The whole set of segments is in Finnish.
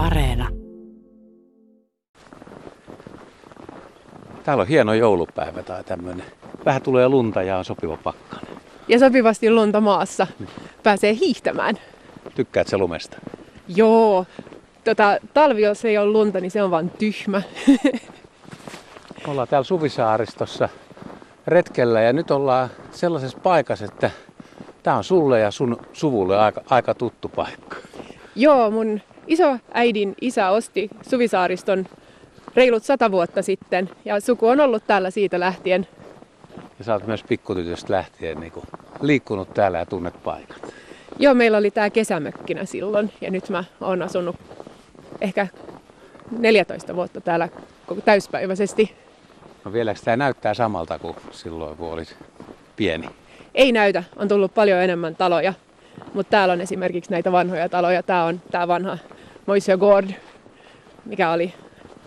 Areena. Täällä on hieno joulupäivä tai tämmöinen. Vähän tulee lunta ja on sopiva pakkanen. Ja sopivasti lunta maassa. Pääsee hiihtämään. Tykkäät se lumesta? Joo. Tota, talvi, jos ei ole lunta, niin se on vaan tyhmä. Ollaan täällä Suvisaaristossa retkellä ja nyt ollaan sellaisessa paikassa, että tämä on sulle ja sun suvulle aika, aika tuttu paikka. Joo, mun iso äidin isä osti Suvisaariston reilut sata vuotta sitten ja suku on ollut täällä siitä lähtien. Ja sä oot myös pikkutytöstä lähtien niin kuin liikkunut täällä ja tunnet paikat. Joo, meillä oli tää kesämökkinä silloin ja nyt mä oon asunut ehkä 14 vuotta täällä täyspäiväisesti. No vieläkö tämä näyttää samalta kuin silloin, kun olit pieni? Ei näytä, on tullut paljon enemmän taloja, mutta täällä on esimerkiksi näitä vanhoja taloja. Tää on tää vanha Moisio Gord, mikä oli,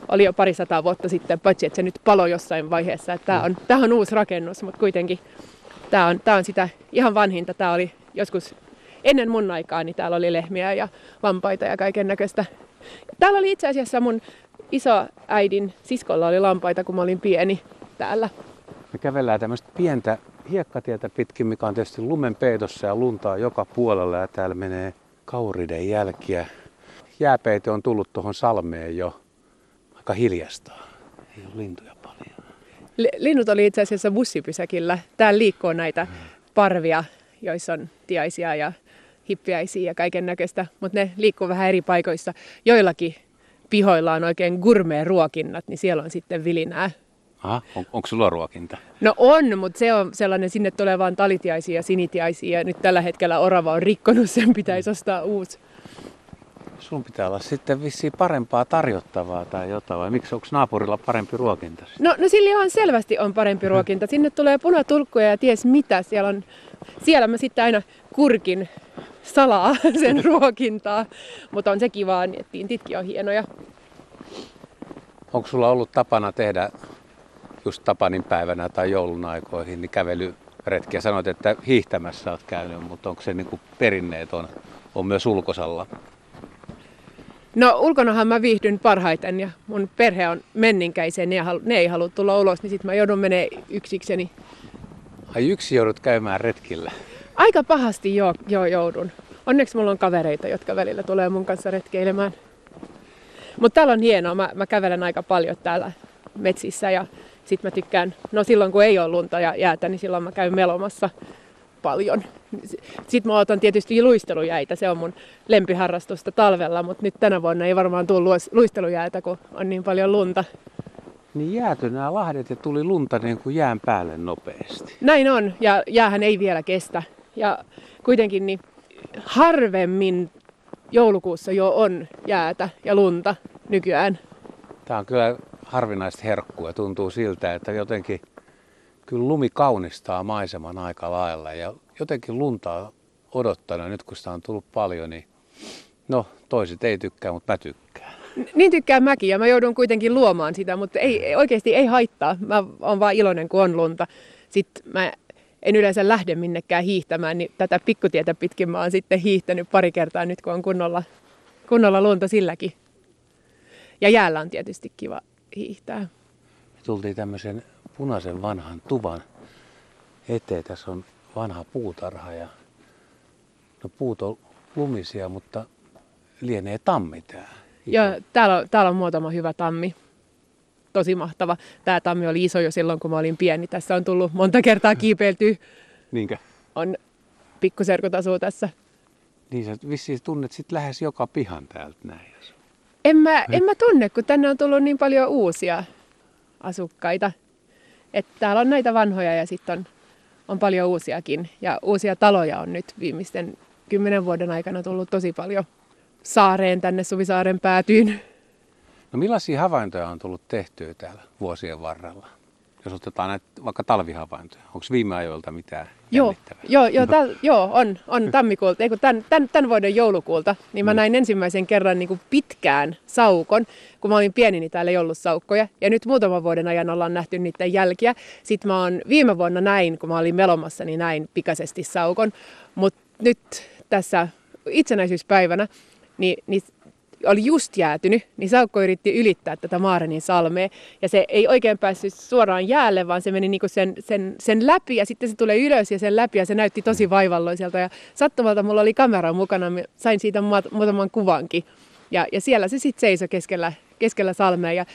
oli jo pari sataa vuotta sitten, paitsi että se nyt palo jossain vaiheessa. Tää on, tää on uusi rakennus, mutta kuitenkin tää on, tää on sitä ihan vanhinta. Tää oli joskus ennen mun aikaa, niin täällä oli lehmiä ja lampaita ja kaiken näköistä. Täällä oli itse asiassa mun iso äidin siskolla oli lampaita, kun mä olin pieni täällä. Me kävellään tämmöistä pientä hiekkatietä pitkin, mikä on tietysti lumen peitossa ja luntaa joka puolella ja täällä menee kauriden jälkiä. Jääpeite on tullut tuohon salmeen jo aika hiljasta. Ei ole lintuja paljon. L- linnut oli itse asiassa bussipysäkillä. Täällä liikkuu näitä parvia, joissa on tiaisia ja hippiäisiä ja kaiken näköistä, mutta ne liikkuu vähän eri paikoissa. Joillakin pihoilla on oikein gourmet-ruokinnat, niin siellä on sitten vilinää. Aha, on, onko sulla ruokinta? No on, mutta se on sellainen, sinne tulee vaan talitiaisia ja sinitiaisia. Ja nyt tällä hetkellä orava on rikkonut, sen pitäisi ostaa uusi. Sun pitää olla sitten vissiin parempaa tarjottavaa tai jotain, vai miksi onko naapurilla parempi ruokinta? No, no sillä ihan selvästi on parempi ruokinta. Sinne tulee punatulkkuja ja ties mitä. Siellä, on, siellä mä sitten aina kurkin salaa sen ruokintaa, mutta on se kivaa, niin että tintitkin on hienoja. Onko sulla ollut tapana tehdä just Tapanin päivänä tai joulun aikoihin niin kävelyretkiä? Sanoit, että hiihtämässä olet käynyt, mutta onko se niin perinneet on, on myös ulkosalla? No ulkonahan mä viihdyn parhaiten ja mun perhe on menninkäisen, ne, halu, ne ei halua tulla ulos, niin sitten mä joudun menee yksikseni. Ai yksi joudut käymään retkillä? Aika pahasti joo, joo joudun. Onneksi mulla on kavereita, jotka välillä tulee mun kanssa retkeilemään. Mutta täällä on hienoa, mä, mä kävelen aika paljon täällä metsissä ja sit mä tykkään, no silloin kun ei ole lunta ja jäätä, niin silloin mä käyn melomassa paljon. Sitten mä otan tietysti luistelujäitä, se on mun lempiharrastusta talvella, mutta nyt tänä vuonna ei varmaan tule luistelujäitä, kun on niin paljon lunta. Niin jääty nämä lahdet ja tuli lunta niin kuin jään päälle nopeasti. Näin on, ja jäähän ei vielä kestä. Ja kuitenkin niin harvemmin joulukuussa jo on jäätä ja lunta nykyään. Tämä on kyllä harvinaista herkkua. Tuntuu siltä, että jotenkin kyllä lumi kaunistaa maiseman aika lailla ja jotenkin luntaa odottanut. Nyt kun sitä on tullut paljon, niin no toiset ei tykkää, mutta mä tykkään. Niin tykkään mäkin ja mä joudun kuitenkin luomaan sitä, mutta ei, oikeasti ei haittaa. Mä oon vaan iloinen, kun on lunta. Sitten mä en yleensä lähde minnekään hiihtämään, niin tätä pikkutietä pitkin mä oon sitten hiihtänyt pari kertaa nyt, kun on kunnolla, kunnolla lunta silläkin. Ja jäällä on tietysti kiva hiihtää. Tultiin tämmöisen punaisen vanhan tuvan eteen. Tässä on vanha puutarha ja no puut on lumisia, mutta lienee tammi tää. Joo, täällä on, täällä on muutama hyvä tammi. Tosi mahtava. Tämä tammi oli iso jo silloin, kun mä olin pieni. Tässä on tullut monta kertaa kiipeiltyä. Niinkö? On pikkuserkut asuu tässä. Niin sä vissiin tunnet sit lähes joka pihan täältä näin. En mä, en mä tunne, kun tänne on tullut niin paljon uusia asukkaita. Että täällä on näitä vanhoja ja sitten on, on paljon uusiakin. Ja uusia taloja on nyt viimeisten kymmenen vuoden aikana tullut tosi paljon saareen tänne Suvisaaren päätyyn. No millaisia havaintoja on tullut tehtyä täällä vuosien varrella? Jos otetaan näitä vaikka talvihavaintoja, onko viime ajoilta mitään Joo, joo, joo, täl, joo on, on tammikuulta, ei kun tämän, tämän, tämän vuoden joulukuulta, niin mä mm. näin ensimmäisen kerran niin kuin pitkään saukon. Kun mä olin pieni, niin täällä ei ollut saukkoja. Ja nyt muutaman vuoden ajan ollaan nähty niiden jälkiä. Sitten mä oon viime vuonna näin, kun mä olin melomassa, niin näin pikaisesti saukon. Mutta nyt tässä itsenäisyyspäivänä, niin, niin oli just jäätynyt, niin saukko yritti ylittää tätä Maarenin salmea. Ja se ei oikein päässyt suoraan jäälle, vaan se meni niinku sen, sen, sen läpi ja sitten se tulee ylös ja sen läpi ja se näytti tosi vaivalloiselta. Ja sattumalta mulla oli kamera mukana, sain siitä muutaman kuvankin. Ja, ja siellä se sitten seisoi keskellä, keskellä salmea. Ja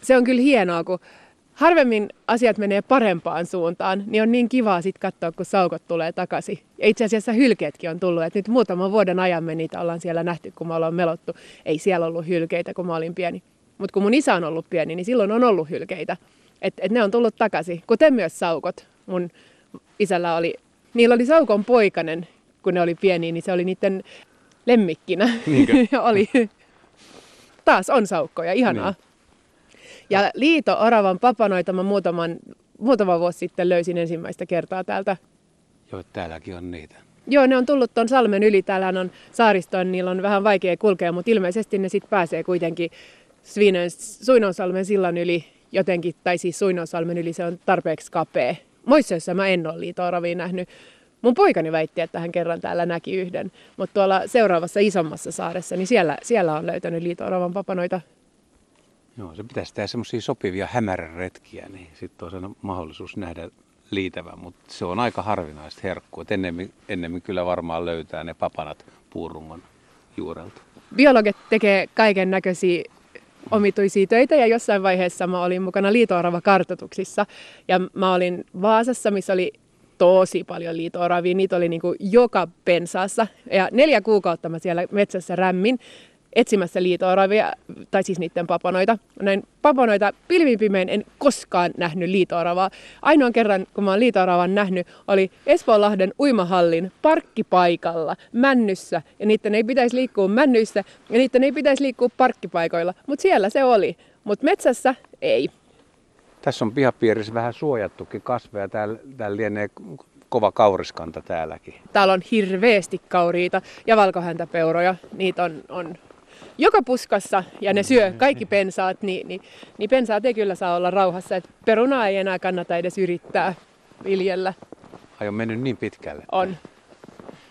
se on kyllä hienoa, kun harvemmin asiat menee parempaan suuntaan, niin on niin kivaa sitten katsoa, kun saukot tulee takaisin. Ja itse asiassa hylkeetkin on tullut, että nyt muutaman vuoden ajan me niitä ollaan siellä nähty, kun me ollaan melottu. Ei siellä ollut hylkeitä, kun mä olin pieni. Mutta kun mun isä on ollut pieni, niin silloin on ollut hylkeitä. Että et ne on tullut takaisin, kuten myös saukot. Mun isällä oli, niillä oli saukon poikanen, kun ne oli pieni, niin se oli niiden lemmikkinä. oli. Taas on saukkoja, ihanaa. Niin. Ja liito-oravan papanoita mä muutaman, muutama vuosi sitten löysin ensimmäistä kertaa täältä. Joo, täälläkin on niitä. Joo, ne on tullut tuon salmen yli. Täällähän on saaristoon, niin niillä on vähän vaikea kulkea, mutta ilmeisesti ne sitten pääsee kuitenkin Suinonsalmen sillan yli jotenkin, tai siis Suinonsalmen yli se on tarpeeksi kapea. Moisseessa mä en ole liito-oravia nähnyt. Mun poikani väitti, että hän kerran täällä näki yhden, mutta tuolla seuraavassa isommassa saaressa, niin siellä, siellä on löytänyt liito-oravan papanoita Joo, se pitäisi tehdä semmoisia sopivia hämäräretkiä, niin sitten on mahdollisuus nähdä liitävä, mutta se on aika harvinaista herkkua. Ennemmin, ennemmin kyllä varmaan löytää ne papanat puurungon juurelta. Biologit tekee kaiken näköisiä omituisia töitä ja jossain vaiheessa mä olin mukana liitoorava kartoituksissa ja mä olin Vaasassa, missä oli tosi paljon liitooravia. Niitä oli niin kuin joka pensaassa ja neljä kuukautta mä siellä metsässä rämmin etsimässä liitooravia, tai siis niiden papanoita. Näin papanoita pilvin pimein en koskaan nähnyt liitooravaa. Ainoan kerran, kun mä oon liitooravan nähnyt, oli Espoonlahden uimahallin parkkipaikalla, männyssä. Ja niiden ei pitäisi liikkua männyissä, ja niiden ei pitäisi liikkua parkkipaikoilla. Mutta siellä se oli. Mutta metsässä ei. Tässä on pihapiirissä vähän suojattukin kasveja. Täällä, täällä lienee kova kauriskanta täälläkin. Täällä on hirveästi kauriita ja valkohäntäpeuroja. Niitä on, on joka puskassa ja ne syö kaikki pensaat, niin, niin, niin pensaat ei kyllä saa olla rauhassa. Et perunaa ei enää kannata edes yrittää viljellä. Ai on mennyt niin pitkälle? On.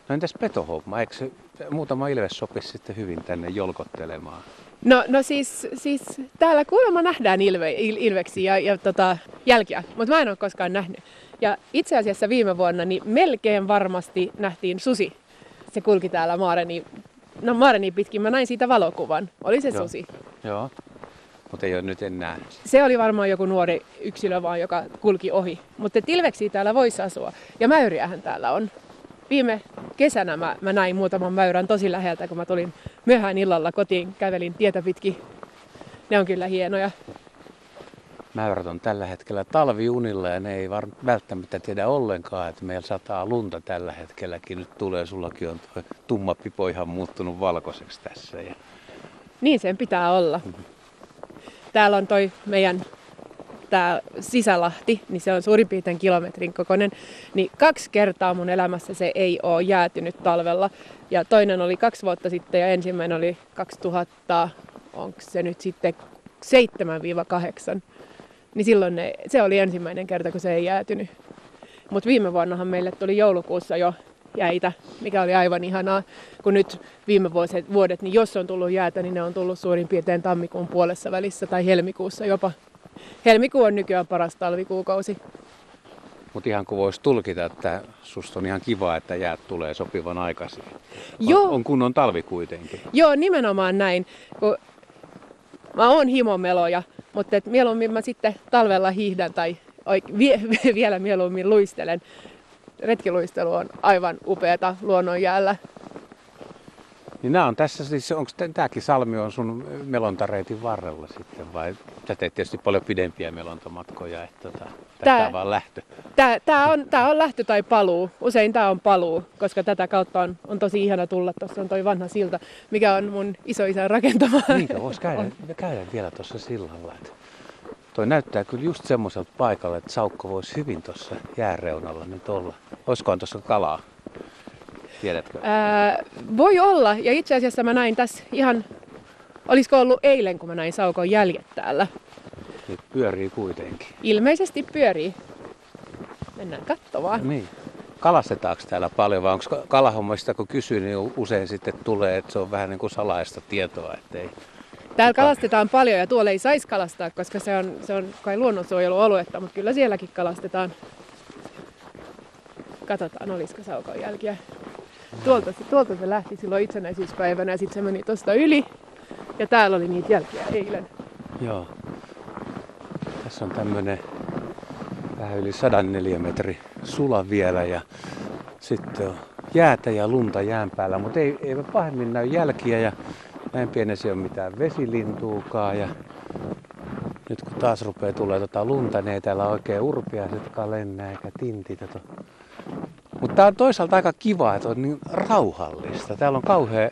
No entäs petohomma? Eikö se muutama ilves sopisi sitten hyvin tänne jolkottelemaan? No, no siis, siis täällä kuulemma nähdään ilve, il, ilveksiä ja, ja tota, jälkiä, mutta mä en ole koskaan nähnyt. Ja itse asiassa viime vuonna niin melkein varmasti nähtiin susi. Se kulki täällä Maareni no Marni pitkin, mä näin siitä valokuvan. Oli se Joo. susi. Joo, mutta ei ole nyt enää. Se oli varmaan joku nuori yksilö vaan, joka kulki ohi. Mutta tilveksi täällä voisi asua. Ja mäyriähän täällä on. Viime kesänä mä, mä näin muutaman mäyrän tosi läheltä, kun mä tulin myöhään illalla kotiin, kävelin tietä pitkin. Ne on kyllä hienoja mäyrät on tällä hetkellä talviunilla ja ne ei var- välttämättä tiedä ollenkaan, että meillä sataa lunta tällä hetkelläkin. Nyt tulee, sullakin on tuo tumma pipo ihan muuttunut valkoiseksi tässä. Ja... Niin sen pitää olla. Mm-hmm. Täällä on toi meidän tämä Sisälahti, niin se on suurin piirtein kilometrin kokoinen, niin kaksi kertaa mun elämässä se ei ole jäätynyt talvella. Ja toinen oli kaksi vuotta sitten ja ensimmäinen oli 2000, onko se nyt sitten 7-8 niin silloin ne, se oli ensimmäinen kerta, kun se ei jäätynyt. Mutta viime vuonnahan meille tuli joulukuussa jo jäitä, mikä oli aivan ihanaa, kun nyt viime vuodet, vuodet, niin jos on tullut jäätä, niin ne on tullut suurin piirtein tammikuun puolessa välissä tai helmikuussa jopa. Helmikuu on nykyään paras talvikuukausi. Mutta ihan kun voisi tulkita, että susta on ihan kiva, että jäät tulee sopivan aikaisin. Joo. On, on kunnon talvi kuitenkin. Joo, nimenomaan näin. Kun mä oon himomeloja, mutta mieluummin mä sitten talvella hiihdän tai vie, vielä mieluummin luistelen. Retkiluistelu on aivan upeata luonnonjäällä. Niin nämä on tässä siis, onko tämäkin salmi on sun melontareitin varrella sitten vai sä teet tietysti paljon pidempiä melontamatkoja, että tota, tämä on vaan lähtö? Tämä, tämä, on, tämä on lähtö tai paluu. Usein tämä on paluu, koska tätä kautta on, on tosi ihana tulla. Tuossa on toi vanha silta, mikä on mun isoisän rakentama. Niitä voisi käydä, käydä vielä tuossa sillalla. Että toi näyttää kyllä just semmoiselta paikalle, että saukko voisi hyvin tuossa jääreunalla nyt olla. Olisikohan tuossa kalaa? Tiedätkö? Ää, voi olla. Ja itse asiassa mä näin tässä ihan, olisiko ollut eilen, kun mä näin saukon jäljet täällä. Nyt pyörii kuitenkin. Ilmeisesti pyörii. Mennään katsomaan. Niin. kalastetaanko täällä paljon vai onko kalahommista, kun kysyy, niin usein sitten tulee, että se on vähän niin kuin salaista tietoa, ettei Täällä kalastetaan paljon ja tuolla ei saisi kalastaa, koska se on, se on kai luonnonsuojelualuetta, mutta kyllä sielläkin kalastetaan. Katsotaan, olisiko saukon jälkiä. Tuolta se, tuolta se lähti silloin itsenäisyyspäivänä ja sitten se meni tuosta yli. Ja täällä oli niitä jälkiä eilen. Joo. Tässä on tämmönen vähän yli 104 metri sula vielä ja sitten on jäätä ja lunta jään päällä, mutta ei, ei pahemmin näy jälkiä ja näin pienessä ei ole mitään vesilintuukaan ja nyt kun taas rupeaa tulee tota lunta, niin ei täällä oikein urpiaisetkaan lennä eikä tintitä. Tää on toisaalta aika kiva, että on niin rauhallista. Täällä on kauhean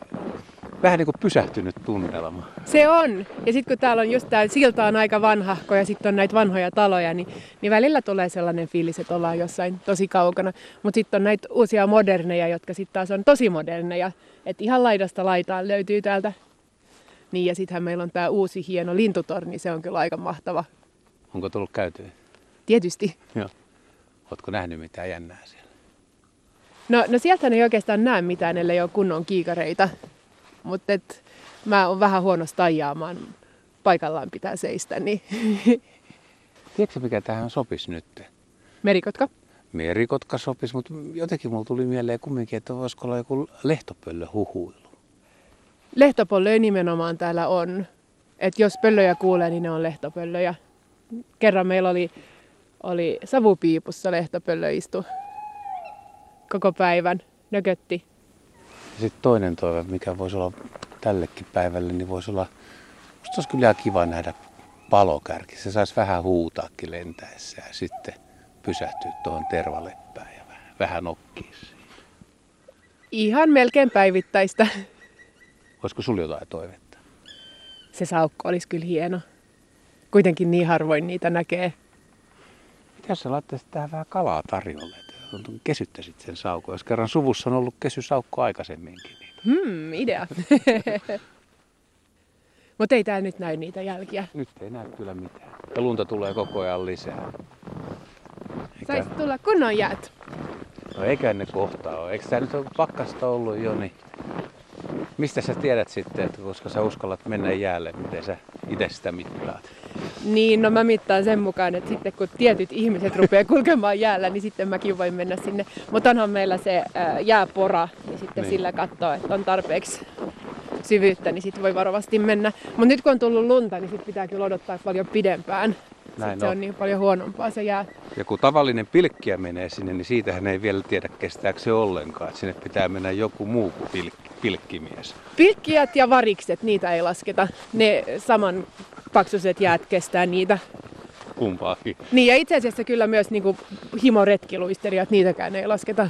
vähän niin kuin pysähtynyt tunnelma. Se on. Ja sitten kun täällä on just tää silta on aika vanha, ja sitten on näitä vanhoja taloja, niin, niin välillä tulee sellainen fiilis, että ollaan jossain tosi kaukana. Mutta sitten on näitä uusia moderneja, jotka sitten taas on tosi moderneja. Että ihan laidasta laitaan löytyy täältä. Niin ja sittenhän meillä on tämä uusi hieno lintutorni, se on kyllä aika mahtava. Onko tullut käytyä? Tietysti. Joo. Oletko nähnyt mitään jännää siellä? No, no sieltä ei oikeastaan näe mitään, ellei ole kunnon kiikareita. Mutta mä oon vähän huonosta ajaamaan. Paikallaan pitää seistä. Niin. Tiedätkö mikä tähän sopisi nyt? Merikotka? Merikotka sopisi, mutta jotenkin mulla tuli mieleen kumminkin, että voisiko olla joku lehtopöllö huhuilu. Lehtopöllöjä nimenomaan täällä on. Et jos pöllöjä kuulee, niin ne on lehtopöllöjä. Kerran meillä oli, oli savupiipussa lehtopöllö istu koko päivän, nökötti. Sitten toinen toive, mikä voisi olla tällekin päivälle, niin voisi olla, musta olisi kyllä kiva nähdä palokärki. Se saisi vähän huutaakin lentäessä ja sitten pysähtyä tuohon tervaleppään ja vähän, vähän nokkii Ihan melkein päivittäistä. Olisiko sulla jotain toivetta? Se saukko olisi kyllä hieno. Kuitenkin niin harvoin niitä näkee. Mitä sä laittaisit tähän vähän kalaa tarjolle? Kesyttäisit sen saukon, jos kerran suvussa on ollut kesysaukko aikaisemminkin. Niin... Hmm, idea. Mutta ei täällä nyt näy niitä jälkiä. Nyt ei näy kyllä mitään. Ja lunta tulee koko ajan lisää. Eikä... Saisi tulla kunnon jäät. No eikä ne kohta ole. Eikö tää nyt ole pakkasta ollut jo, niin Mistä sä tiedät sitten, että koska sä uskallat mennä jäälle, miten sä itse sitä mittaat? Niin, no mä mittaan sen mukaan, että sitten kun tietyt ihmiset rupeaa kulkemaan jäällä, niin sitten mäkin voin mennä sinne. Mutta onhan meillä se ää, jääpora, niin sitten niin. sillä katsoo, että on tarpeeksi syvyyttä, niin sitten voi varovasti mennä. Mutta nyt kun on tullut lunta, niin sitten pitää kyllä odottaa paljon pidempään. Näin se on niin paljon huonompaa se jää. Ja kun tavallinen pilkkiä menee sinne, niin siitähän ei vielä tiedä kestääkö se ollenkaan. Että sinne pitää mennä joku muu kuin pilkki, pilkkimies. Pilkkiät ja varikset, niitä ei lasketa. Ne saman paksuiset jäät kestää niitä. Kumpaakin. Niin ja itse asiassa kyllä myös niin himoretkiluistelijat, niitäkään ei lasketa.